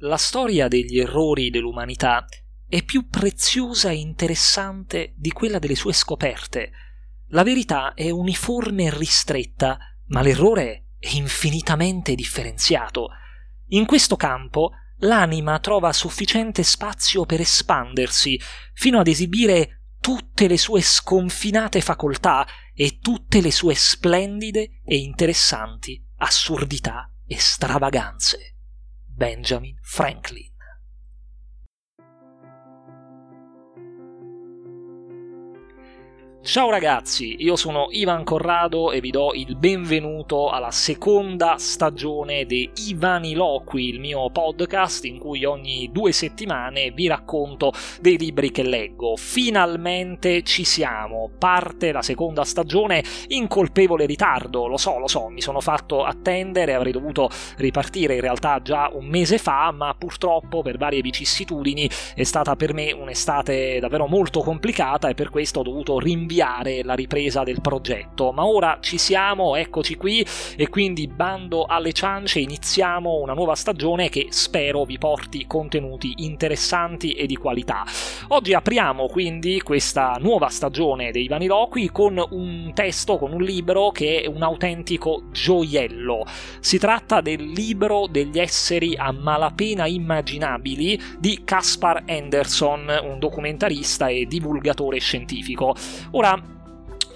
la storia degli errori dell'umanità è più preziosa e interessante di quella delle sue scoperte. La verità è uniforme e ristretta, ma l'errore è infinitamente differenziato. In questo campo l'anima trova sufficiente spazio per espandersi, fino ad esibire tutte le sue sconfinate facoltà e tutte le sue splendide e interessanti assurdità e stravaganze. Benjamin Franklin Ciao ragazzi, io sono Ivan Corrado e vi do il benvenuto alla seconda stagione di Ivaniloqui, il mio podcast in cui ogni due settimane vi racconto dei libri che leggo. Finalmente ci siamo, parte la seconda stagione in colpevole ritardo, lo so, lo so, mi sono fatto attendere, avrei dovuto ripartire in realtà già un mese fa, ma purtroppo per varie vicissitudini è stata per me un'estate davvero molto complicata e per questo ho dovuto rinviare rinviare la ripresa del progetto, ma ora ci siamo, eccoci qui e quindi bando alle ciance, iniziamo una nuova stagione che spero vi porti contenuti interessanti e di qualità. Oggi apriamo quindi questa nuova stagione dei Vaniloqui con un testo, con un libro che è un autentico gioiello. Si tratta del libro degli esseri a malapena immaginabili di Caspar Anderson, un documentarista e divulgatore scientifico. Ora Ora,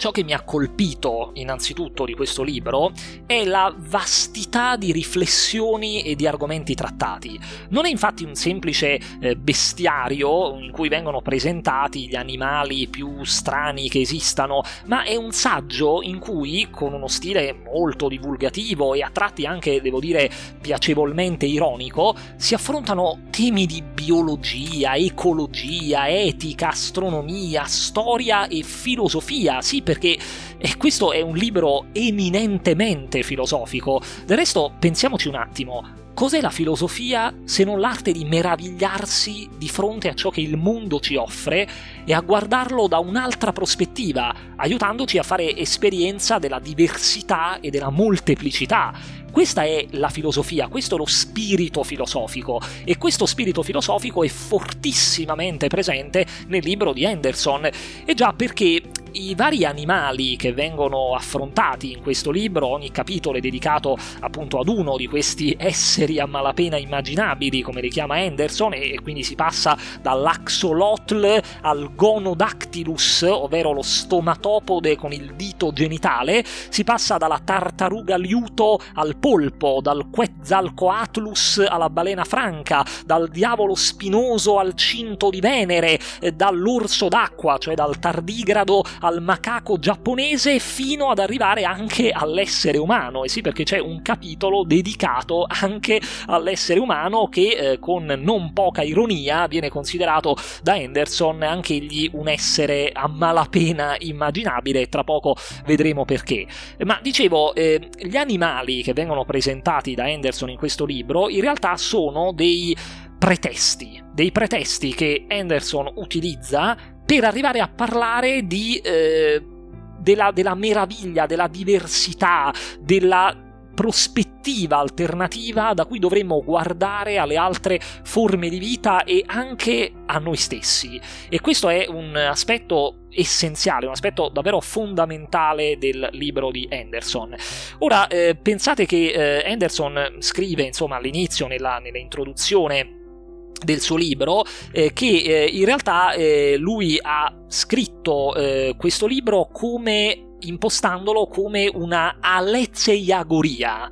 Ciò che mi ha colpito innanzitutto di questo libro è la vastità di riflessioni e di argomenti trattati. Non è infatti un semplice eh, bestiario in cui vengono presentati gli animali più strani che esistano, ma è un saggio in cui, con uno stile molto divulgativo e a tratti anche, devo dire, piacevolmente ironico, si affrontano temi di biologia, ecologia, etica, astronomia, storia e filosofia, sì, perché eh, questo è un libro eminentemente filosofico. Del resto, pensiamoci un attimo. Cos'è la filosofia se non l'arte di meravigliarsi di fronte a ciò che il mondo ci offre e a guardarlo da un'altra prospettiva, aiutandoci a fare esperienza della diversità e della molteplicità? Questa è la filosofia, questo è lo spirito filosofico e questo spirito filosofico è fortissimamente presente nel libro di Anderson e già perché i vari animali che vengono affrontati in questo libro, ogni capitolo è dedicato appunto ad uno di questi esseri a malapena immaginabili, come richiama Anderson, e quindi si passa dall'axolotl al gonodactylus, ovvero lo stomatopode con il dito genitale, si passa dalla tartaruga liuto al polpo, dal Quetzalcoatlus alla balena franca, dal diavolo spinoso al cinto di Venere, dall'orso d'acqua, cioè dal tardigrado al macaco giapponese fino ad arrivare anche all'essere umano. E sì, perché c'è un capitolo dedicato anche all'essere umano che eh, con non poca ironia viene considerato da Anderson anch'egli un essere a malapena immaginabile. Tra poco vedremo perché. Ma dicevo, eh, gli animali che vengono presentati da Anderson in questo libro in realtà sono dei pretesti, dei pretesti che Anderson utilizza per arrivare a parlare di, eh, della, della meraviglia, della diversità, della prospettiva alternativa da cui dovremmo guardare alle altre forme di vita e anche a noi stessi. E questo è un aspetto essenziale, un aspetto davvero fondamentale del libro di Anderson. Ora, eh, pensate che eh, Anderson scrive, insomma, all'inizio, nella, nella introduzione del suo libro eh, che eh, in realtà eh, lui ha scritto eh, questo libro come impostandolo come una alezeiagoria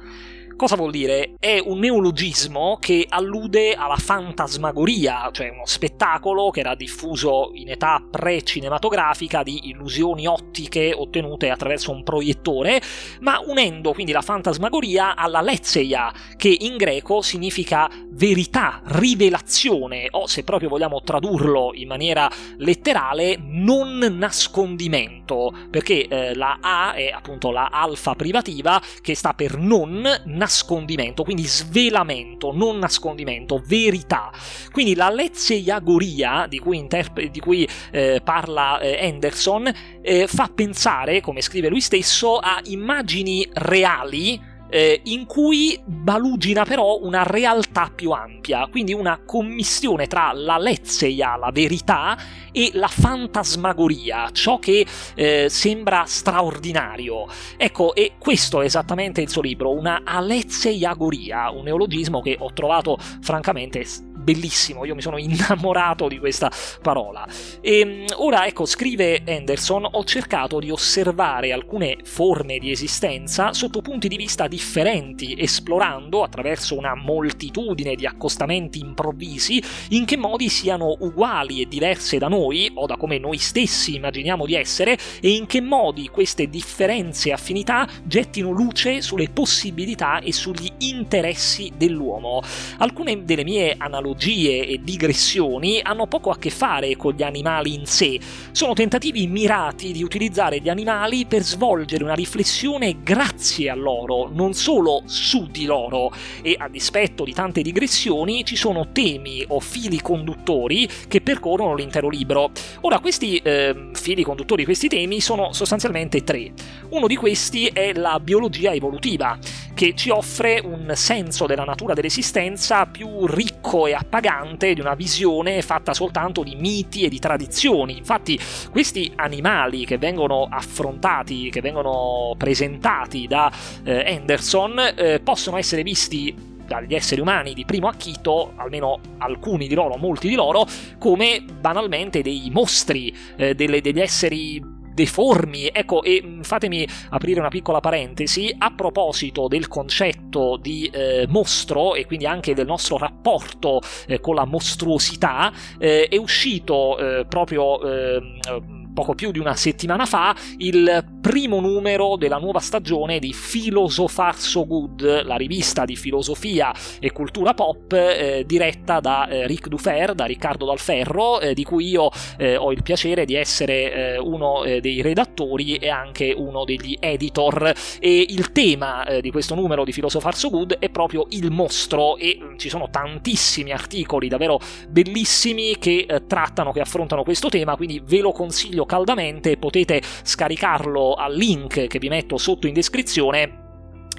Cosa vuol dire? È un neologismo che allude alla fantasmagoria, cioè uno spettacolo che era diffuso in età pre-cinematografica di illusioni ottiche ottenute attraverso un proiettore, ma unendo quindi la fantasmagoria alla letzeia, che in greco significa verità, rivelazione, o se proprio vogliamo tradurlo in maniera letterale, non nascondimento, perché eh, la A è appunto la alfa privativa che sta per non nascondimento nascondimento, quindi svelamento, non nascondimento, verità. Quindi la lezeiagoria di cui, interp- di cui eh, parla eh, Anderson eh, fa pensare, come scrive lui stesso, a immagini reali eh, in cui balugina però una realtà più ampia, quindi una commistione tra la lezzeia, la verità, e la fantasmagoria, ciò che eh, sembra straordinario. Ecco, e questo è esattamente il suo libro, una alezeiagoria, un neologismo che ho trovato francamente bellissimo, io mi sono innamorato di questa parola. E ehm, ora, ecco, scrive Anderson, ho cercato di osservare alcune forme di esistenza sotto punti di vista differenti, esplorando attraverso una moltitudine di accostamenti improvvisi in che modi siano uguali e diverse da noi o da come noi stessi immaginiamo di essere e in che modi queste differenze e affinità gettino luce sulle possibilità e sugli interessi dell'uomo. Alcune delle mie analogie analogie e digressioni hanno poco a che fare con gli animali in sé, sono tentativi mirati di utilizzare gli animali per svolgere una riflessione grazie a loro, non solo su di loro, e a dispetto di tante digressioni ci sono temi o fili conduttori che percorrono l'intero libro. Ora, questi eh, fili conduttori, questi temi sono sostanzialmente tre. Uno di questi è la biologia evolutiva, che ci offre un senso della natura dell'esistenza più ricco e appagante di una visione fatta soltanto di miti e di tradizioni. Infatti questi animali che vengono affrontati, che vengono presentati da eh, Anderson, eh, possono essere visti dagli esseri umani di primo acchito, almeno alcuni di loro, molti di loro, come banalmente dei mostri, eh, delle, degli esseri deformi. Ecco, e mm, fatemi aprire una piccola parentesi, a proposito del concetto di eh, mostro e quindi anche del nostro rapporto eh, con la mostruosità, eh, è uscito eh, proprio ehm, poco più di una settimana fa il primo numero della nuova stagione di Philosopher So Good, la rivista di filosofia e cultura pop eh, diretta da eh, Ric Dufer, da Riccardo Dalferro, eh, di cui io eh, ho il piacere di essere eh, uno eh, dei redattori e anche uno degli editor. E il tema di questo numero di Philosopher So Good è proprio il mostro e mm, ci sono tantissimi articoli davvero bellissimi che trattano, che affrontano questo tema, quindi ve lo consiglio caldamente, potete scaricarlo al link che vi metto sotto in descrizione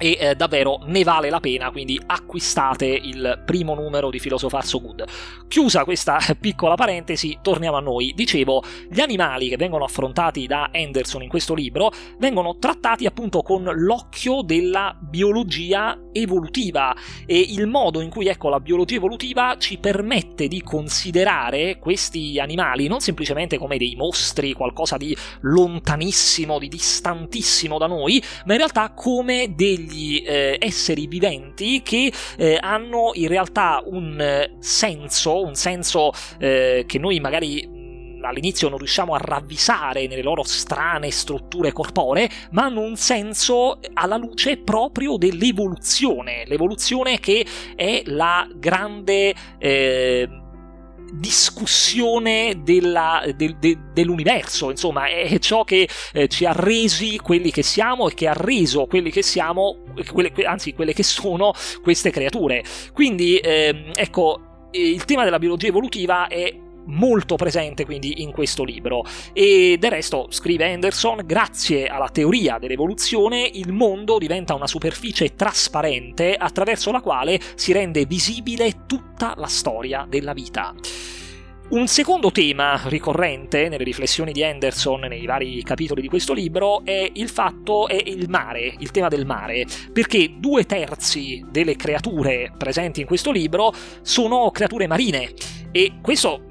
e eh, davvero ne vale la pena, quindi acquistate il primo numero di Philosopher So Good. Chiusa questa piccola parentesi, torniamo a noi. Dicevo, gli animali che vengono affrontati da Anderson in questo libro vengono trattati appunto con l'occhio della biologia evolutiva e il modo in cui ecco la biologia evolutiva ci permette di considerare questi animali non semplicemente come dei mostri, qualcosa di lontanissimo, di distantissimo da noi, ma in realtà come degli degli eh, esseri viventi che eh, hanno in realtà un eh, senso, un senso eh, che noi magari mm, all'inizio non riusciamo a ravvisare nelle loro strane strutture corporee, ma hanno un senso alla luce proprio dell'evoluzione, l'evoluzione che è la grande eh, discussione della, del, de, dell'universo, insomma, è ciò che eh, ci ha resi quelli che siamo e che ha reso quelli che siamo, quelle, anzi quelle che sono queste creature. Quindi, ehm, ecco, il tema della biologia evolutiva è molto presente quindi in questo libro e del resto scrive Anderson grazie alla teoria dell'evoluzione il mondo diventa una superficie trasparente attraverso la quale si rende visibile tutta la storia della vita. Un secondo tema ricorrente nelle riflessioni di Anderson nei vari capitoli di questo libro è il fatto, è il mare, il tema del mare, perché due terzi delle creature presenti in questo libro sono creature marine e questo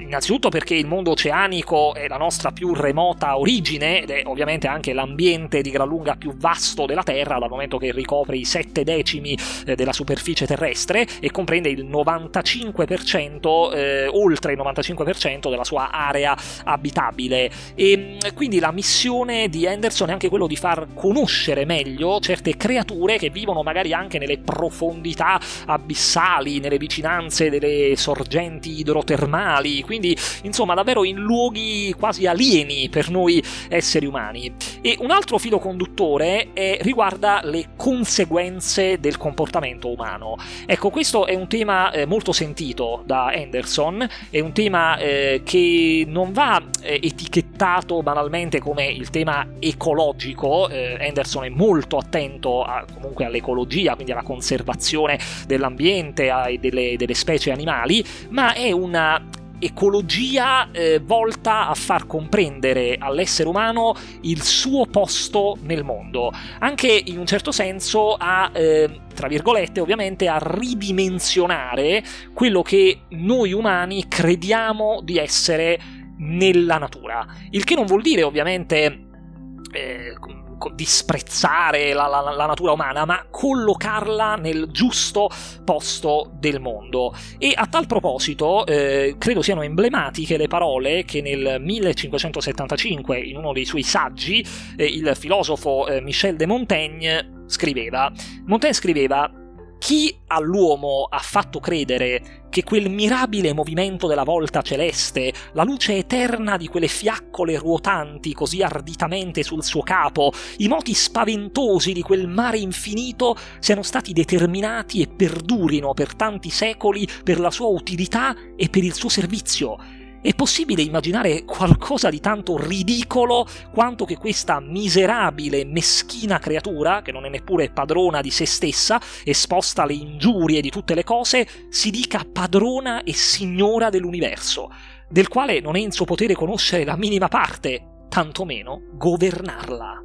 innanzitutto perché il mondo oceanico è la nostra più remota origine ed è ovviamente anche l'ambiente di gran lunga più vasto della Terra, dal momento che ricopre i sette decimi eh, della superficie terrestre e comprende il 95%, eh, oltre il 95% della sua area abitabile. E mm, quindi la missione di Anderson è anche quello di far conoscere meglio certe creature che vivono magari anche nelle profondità abissali, nelle vicinanze delle sorgenti idrotermali, quindi insomma davvero in luoghi quasi alieni per noi esseri umani. E un altro filo conduttore è, riguarda le conseguenze del comportamento umano. Ecco, questo è un tema eh, molto sentito da Anderson, è un tema eh, che non va eh, etichettato banalmente come il tema ecologico, eh, Anderson è molto attento a, comunque all'ecologia, quindi alla conservazione dell'ambiente e delle, delle specie animali, ma è una ecologia eh, volta a far comprendere all'essere umano il suo posto nel mondo, anche in un certo senso a, eh, tra virgolette ovviamente, a ridimensionare quello che noi umani crediamo di essere nella natura, il che non vuol dire ovviamente... Eh, disprezzare la, la, la, natura umana, ma collocarla nel giusto posto del mondo. E a tal proposito, eh, credo siano emblematiche le parole che nel 1575, in uno dei suoi saggi, eh, il filosofo eh, Michel de Montaigne scriveva. Montaigne scriveva chi all'uomo ha fatto credere che quel mirabile movimento della volta celeste, la luce eterna di quelle fiaccole ruotanti così arditamente sul suo capo, i moti spaventosi di quel mare infinito siano stati determinati e perdurino per tanti secoli per la sua utilità e per il suo servizio, è possibile immaginare qualcosa di tanto ridicolo quanto che questa miserabile, meschina creatura, che non è neppure padrona di se stessa, esposta alle ingiurie di tutte le cose, si dica padrona e signora dell'universo, del quale non è in suo potere conoscere la minima parte, tantomeno governarla.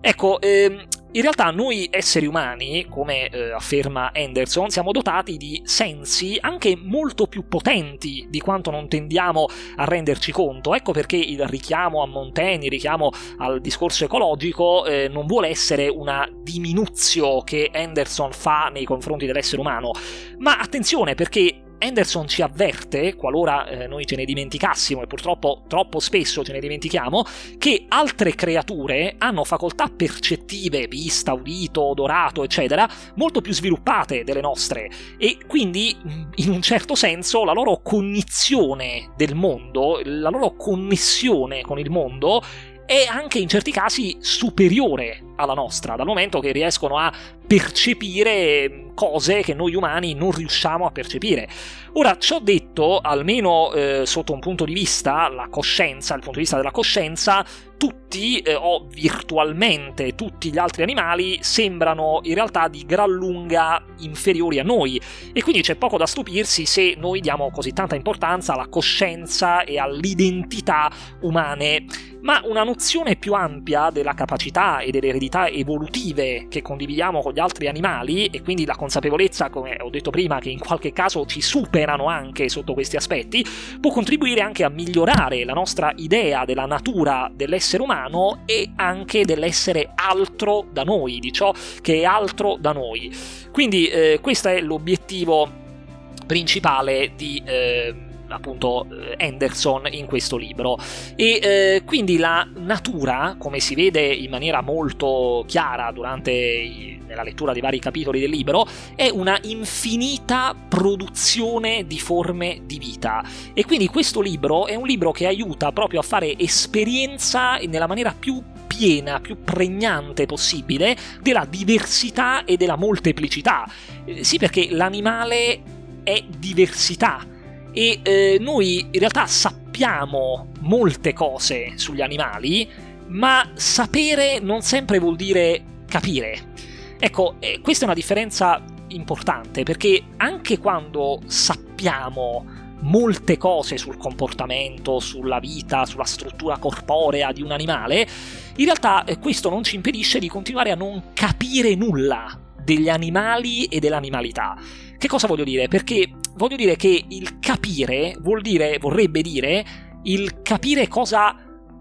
Ecco, ehm, in realtà noi esseri umani, come eh, afferma Anderson, siamo dotati di sensi anche molto più potenti di quanto non tendiamo a renderci conto. Ecco perché il richiamo a Montaigne, il richiamo al discorso ecologico eh, non vuole essere una diminuzio che Anderson fa nei confronti dell'essere umano. Ma attenzione perché Anderson ci avverte, qualora eh, noi ce ne dimenticassimo, e purtroppo troppo spesso ce ne dimentichiamo, che altre creature hanno facoltà percettive, vista, udito, odorato, eccetera, molto più sviluppate delle nostre. E quindi in un certo senso la loro cognizione del mondo, la loro connessione con il mondo è anche in certi casi superiore alla nostra, dal momento che riescono a percepire cose che noi umani non riusciamo a percepire. Ora, ciò detto, almeno eh, sotto un punto di vista, la coscienza, il punto di vista della coscienza, tutti, eh, o virtualmente tutti gli altri animali, sembrano in realtà di gran lunga inferiori a noi. E quindi c'è poco da stupirsi se noi diamo così tanta importanza alla coscienza e all'identità umane. Ma una nozione più ampia della capacità e dell'eredità evolutive che condividiamo con gli altri animali, e quindi la consapevolezza, come ho detto prima, che in qualche caso ci superano anche sotto questi aspetti, può contribuire anche a migliorare la nostra idea della natura dell'essere umano e anche dell'essere altro da noi, di ciò che è altro da noi. Quindi eh, questo è l'obiettivo principale di... Eh, appunto Anderson in questo libro e eh, quindi la natura come si vede in maniera molto chiara durante i, nella lettura dei vari capitoli del libro è una infinita produzione di forme di vita e quindi questo libro è un libro che aiuta proprio a fare esperienza nella maniera più piena, più pregnante possibile della diversità e della molteplicità. Eh, sì, perché l'animale è diversità e eh, noi in realtà sappiamo molte cose sugli animali, ma sapere non sempre vuol dire capire. Ecco, eh, questa è una differenza importante perché anche quando sappiamo molte cose sul comportamento, sulla vita, sulla struttura corporea di un animale, in realtà eh, questo non ci impedisce di continuare a non capire nulla degli animali e dell'animalità. Che cosa voglio dire? Perché voglio dire che il capire vuol dire, vorrebbe dire il capire cosa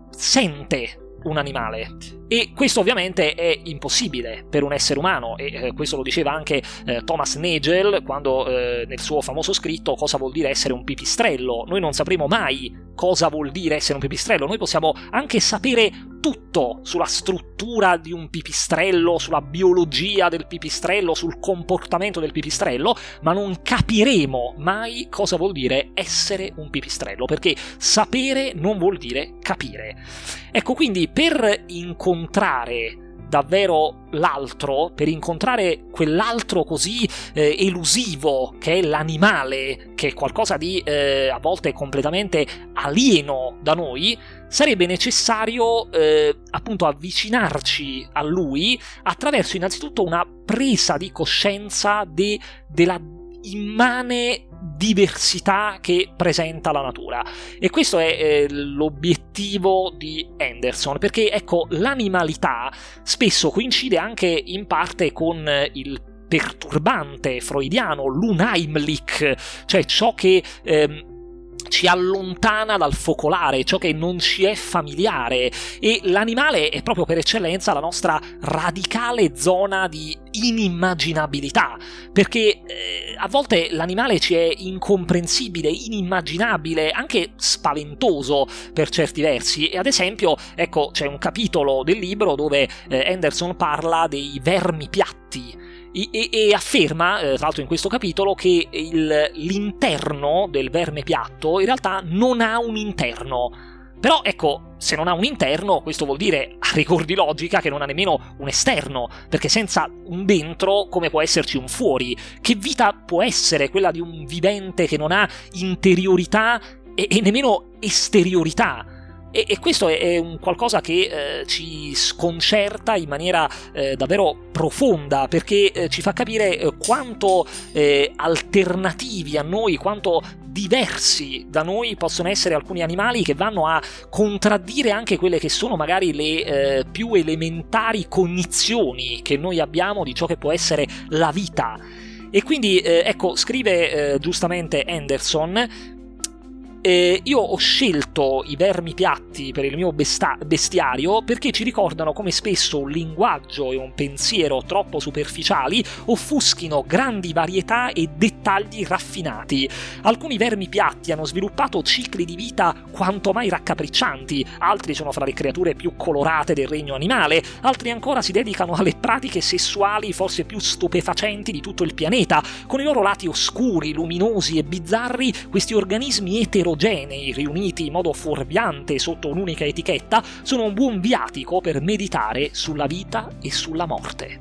sente un animale. E questo ovviamente è impossibile per un essere umano, e eh, questo lo diceva anche eh, Thomas Nagel quando eh, nel suo famoso scritto Cosa vuol dire essere un pipistrello. Noi non sapremo mai cosa vuol dire essere un pipistrello, noi possiamo anche sapere tutto sulla struttura di un pipistrello, sulla biologia del pipistrello, sul comportamento del pipistrello, ma non capiremo mai cosa vuol dire essere un pipistrello, perché sapere non vuol dire capire. Ecco, quindi per incontrare davvero l'altro, per incontrare quell'altro così eh, elusivo che è l'animale, che è qualcosa di eh, a volte completamente alieno da noi, sarebbe necessario eh, appunto avvicinarci a lui attraverso innanzitutto una presa di coscienza de, della immane diversità che presenta la natura. E questo è eh, l'obiettivo di Anderson, perché ecco, l'animalità spesso coincide anche in parte con il perturbante freudiano, l'Unheimlich, cioè ciò che ehm, ci allontana dal focolare, ciò che non ci è familiare. E l'animale è proprio per eccellenza la nostra radicale zona di inimmaginabilità, perché eh, a volte l'animale ci è incomprensibile, inimmaginabile, anche spaventoso per certi versi. E ad esempio, ecco, c'è un capitolo del libro dove eh, Anderson parla dei vermi piatti e, e afferma, eh, tra l'altro in questo capitolo, che il, l'interno del verme piatto in realtà non ha un interno. Però ecco, se non ha un interno, questo vuol dire, a rigor di logica, che non ha nemmeno un esterno, perché senza un dentro come può esserci un fuori? Che vita può essere quella di un vivente che non ha interiorità e, e nemmeno esteriorità? E, e questo è, un qualcosa che eh, ci sconcerta in maniera eh, davvero profonda, perché eh, ci fa capire eh, quanto eh, alternativi a noi, quanto diversi da noi possono essere alcuni animali che vanno a contraddire anche quelle che sono magari le eh, più elementari cognizioni che noi abbiamo di ciò che può essere la vita. E quindi, eh, ecco, scrive eh, giustamente Anderson, eh, io ho scelto i vermi piatti per il mio besta- bestiario perché ci ricordano come spesso un linguaggio e un pensiero troppo superficiali offuschino grandi varietà e dettagli raffinati. Alcuni vermi piatti hanno sviluppato cicli di vita quanto mai raccapriccianti, altri sono fra le creature più colorate del regno animale, altri ancora si dedicano alle pratiche sessuali forse più stupefacenti di tutto il pianeta. Con i loro lati oscuri, luminosi e bizzarri, questi organismi eterogenei omogenei riuniti in modo fuorviante sotto un'unica etichetta sono un buon viatico per meditare sulla vita e sulla morte.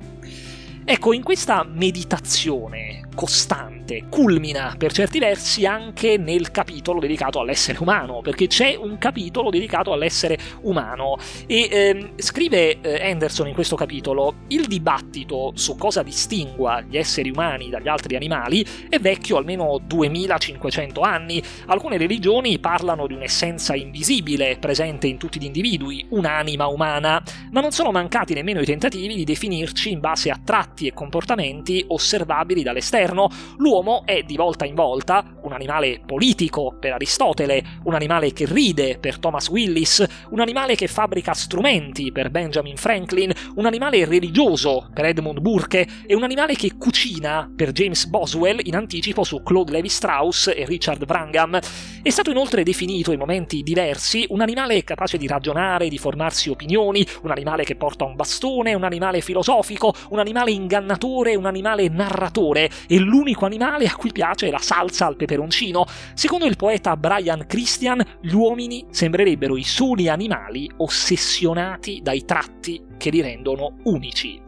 Ecco, in questa meditazione costante culmina per certi versi anche nel capitolo dedicato all'essere umano, perché c'è un capitolo dedicato all'essere umano. E ehm, scrive eh, Anderson in questo capitolo il dibattito su cosa distingua gli esseri umani dagli altri animali è vecchio almeno 2500 anni. Alcune religioni parlano di un'essenza invisibile presente in tutti gli individui, un'anima umana, ma non sono mancati nemmeno i tentativi di definirci in base a tratti e comportamenti osservabili dall'esterno moderno, l'uomo è di volta in volta un animale politico per Aristotele, un animale che ride per Thomas Willis, un animale che fabbrica strumenti per Benjamin Franklin, un animale religioso per Edmund Burke e un animale che cucina per James Boswell in anticipo su Claude Levi-Strauss e Richard Wrangham. È stato inoltre definito in momenti diversi un animale capace di ragionare, di formarsi opinioni, un animale che porta un bastone, un animale filosofico, un animale ingannatore, un animale narratore e l'unico animale a cui piace la salsa al peperoncino. Secondo il poeta Brian Christian, gli uomini sembrerebbero i soli animali ossessionati dai tratti che li rendono unici.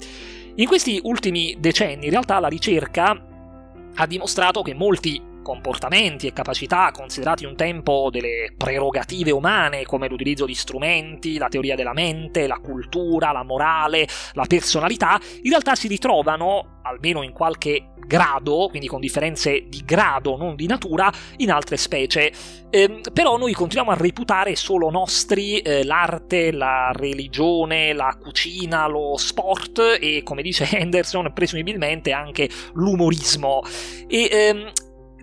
In questi ultimi decenni, in realtà, la ricerca ha dimostrato che molti comportamenti e capacità considerati un tempo delle prerogative umane come l'utilizzo di strumenti, la teoria della mente, la cultura, la morale, la personalità, in realtà si ritrovano, almeno in qualche grado, quindi con differenze di grado, non di natura, in altre specie. Eh, però noi continuiamo a reputare solo nostri eh, l'arte, la religione, la cucina, lo sport e, come dice Henderson, presumibilmente anche l'umorismo. E ehm,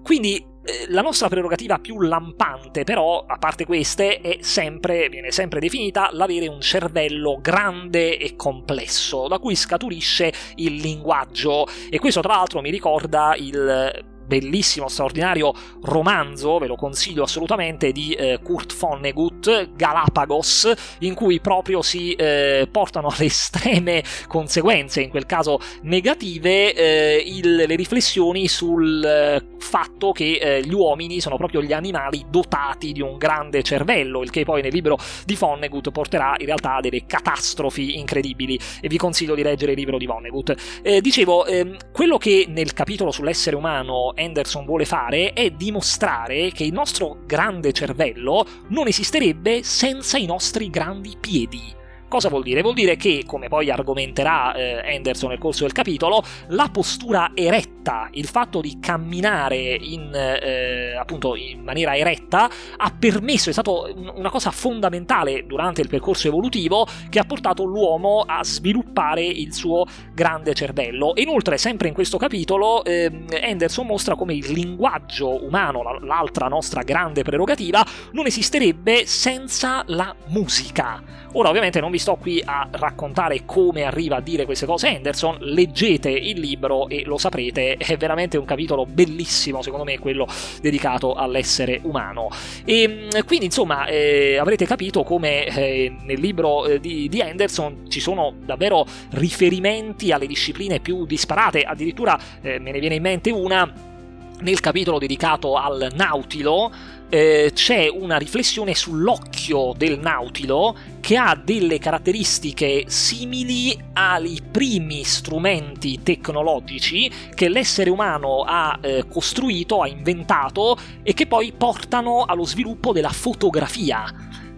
quindi eh, la nostra prerogativa più lampante, però, a parte queste, è sempre, viene sempre definita l'avere un cervello grande e complesso, da cui scaturisce il linguaggio. E questo, tra l'altro, mi ricorda il bellissimo, straordinario romanzo, ve lo consiglio assolutamente, di eh, Kurt Vonnegut, Galapagos, in cui proprio si eh, portano alle estreme conseguenze, in quel caso negative, eh, il, le riflessioni sul eh, fatto che eh, gli uomini sono proprio gli animali dotati di un grande cervello, il che poi nel libro di Vonnegut porterà in realtà a delle catastrofi incredibili e vi consiglio di leggere il libro di Vonnegut. Eh, dicevo, ehm, quello che nel capitolo sull'essere umano Anderson vuole fare è dimostrare che il nostro grande cervello non esisterebbe senza i nostri grandi piedi. Cosa vuol dire? Vuol dire che, come poi argomenterà eh, Anderson nel corso del capitolo, la postura eretta, il fatto di camminare in, eh, appunto in maniera eretta, ha permesso, è stata una cosa fondamentale durante il percorso evolutivo che ha portato l'uomo a sviluppare il suo grande cervello. E inoltre, sempre in questo capitolo, eh, Anderson mostra come il linguaggio umano, l'altra nostra grande prerogativa, non esisterebbe senza la musica. Ora ovviamente non sto qui a raccontare come arriva a dire queste cose. Henderson, leggete il libro e lo saprete, è veramente un capitolo bellissimo secondo me quello dedicato all'essere umano. E mm, quindi insomma eh, avrete capito come eh, nel libro eh, di, di Henderson ci sono davvero riferimenti alle discipline più disparate, addirittura eh, me ne viene in mente una nel capitolo dedicato al nautilo eh, c'è una riflessione sull'occhio del nautilo che ha delle caratteristiche simili ai primi strumenti tecnologici che l'essere umano ha eh, costruito, ha inventato e che poi portano allo sviluppo della fotografia.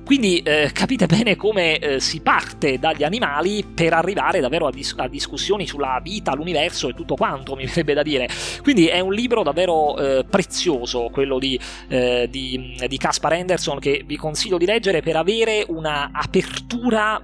Quindi eh, capite bene come eh, si parte dagli animali per arrivare davvero a, dis- a, discussioni sulla vita, l'universo e tutto quanto, mi verrebbe da dire. Quindi è un libro davvero eh, prezioso, quello di, eh, di, di Caspar Anderson, che vi consiglio di leggere per avere una apertura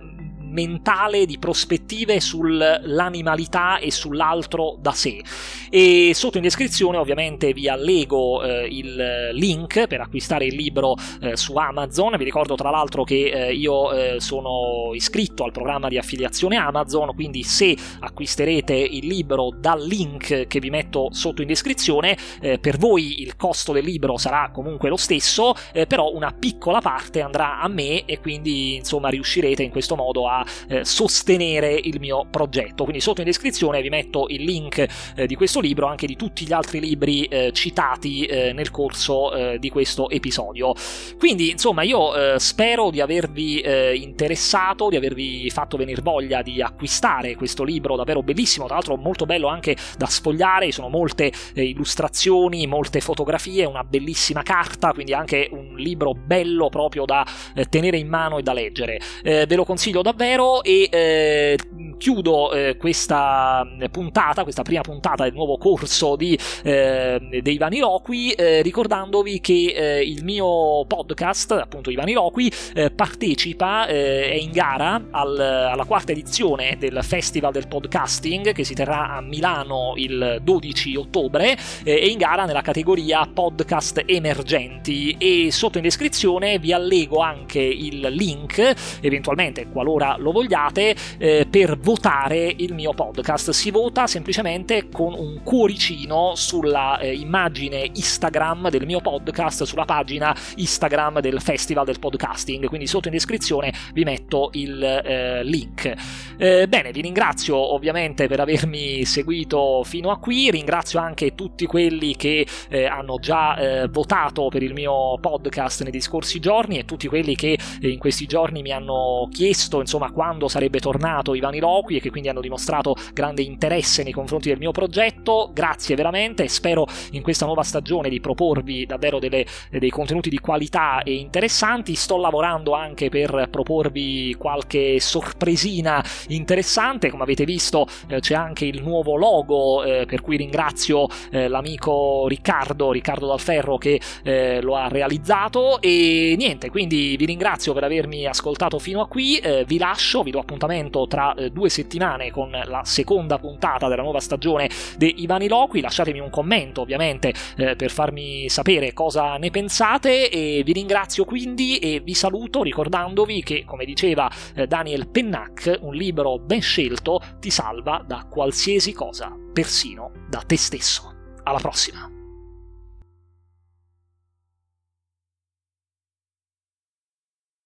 mentale di prospettive sull'animalità e sull'altro da sé. E sotto in descrizione ovviamente vi allego eh, il link per acquistare il libro eh, su Amazon. Vi ricordo tra l'altro che eh, io eh, sono iscritto al programma di affiliazione Amazon, quindi se acquisterete il libro dal link che vi metto sotto in descrizione, eh, per voi il costo del libro sarà comunque lo stesso, eh, però una piccola parte andrà a me e quindi insomma riuscirete in questo modo a eh, sostenere il mio progetto. Quindi sotto in descrizione vi metto il link eh, di questo libro, anche di tutti gli altri libri eh, citati eh, nel corso eh, di questo episodio. Quindi insomma io eh, spero di avervi interessato, di avervi fatto venire voglia di acquistare questo libro davvero bellissimo, tra l'altro molto bello anche da sfogliare, sono molte illustrazioni, molte fotografie, una bellissima carta, quindi anche un libro bello proprio da tenere in mano e da leggere. ve lo consiglio davvero davvero e eh, chiudo eh, questa puntata, questa prima puntata del nuovo corso di, eh, dei Vaniloqui eh, ricordandovi che eh, il mio podcast, appunto i Vaniloqui, eh, partecipa, è in gara al, alla quarta edizione del Festival del Podcasting che si terrà a Milano il 12 ottobre, è in gara nella categoria podcast emergenti. E sotto in descrizione vi allego anche il link, eventualmente qualora lo vogliate, eh, per votare il mio podcast. Si vota semplicemente con un cuoricino sulla eh, immagine Instagram del mio podcast, sulla pagina Instagram del Festival del Podcasting. Quindi sotto in descrizione vi metto il eh, link. Eh, bene, vi ringrazio ovviamente per avermi seguito fino a qui. Ringrazio anche tutti quelli che eh, hanno già eh, votato per il mio podcast nei scorsi giorni e tutti quelli che in questi giorni mi hanno chiesto insomma quando sarebbe tornato Ivani Loqui e che quindi hanno dimostrato grande interesse nei confronti del mio progetto. Grazie veramente, spero in questa nuova stagione di proporvi davvero delle, dei contenuti di qualità e interessanti. Sto lavorando anche per proporvi qualche sorpresina interessante, come avete visto eh, c'è anche il nuovo logo eh, per cui ringrazio eh, l'amico Riccardo, Riccardo Dalferro che eh, lo ha realizzato e niente, quindi vi ringrazio per avermi ascoltato fino a qui, eh, vi lascio lascio, vi do appuntamento tra eh, due settimane con la seconda puntata della nuova stagione dei Ivani Loqui, lasciatemi un commento ovviamente eh, per farmi sapere cosa ne pensate e vi ringrazio quindi e vi saluto ricordandovi che come diceva eh, Daniel Pennac un libro ben scelto ti salva da qualsiasi cosa, persino da te stesso. Alla prossima!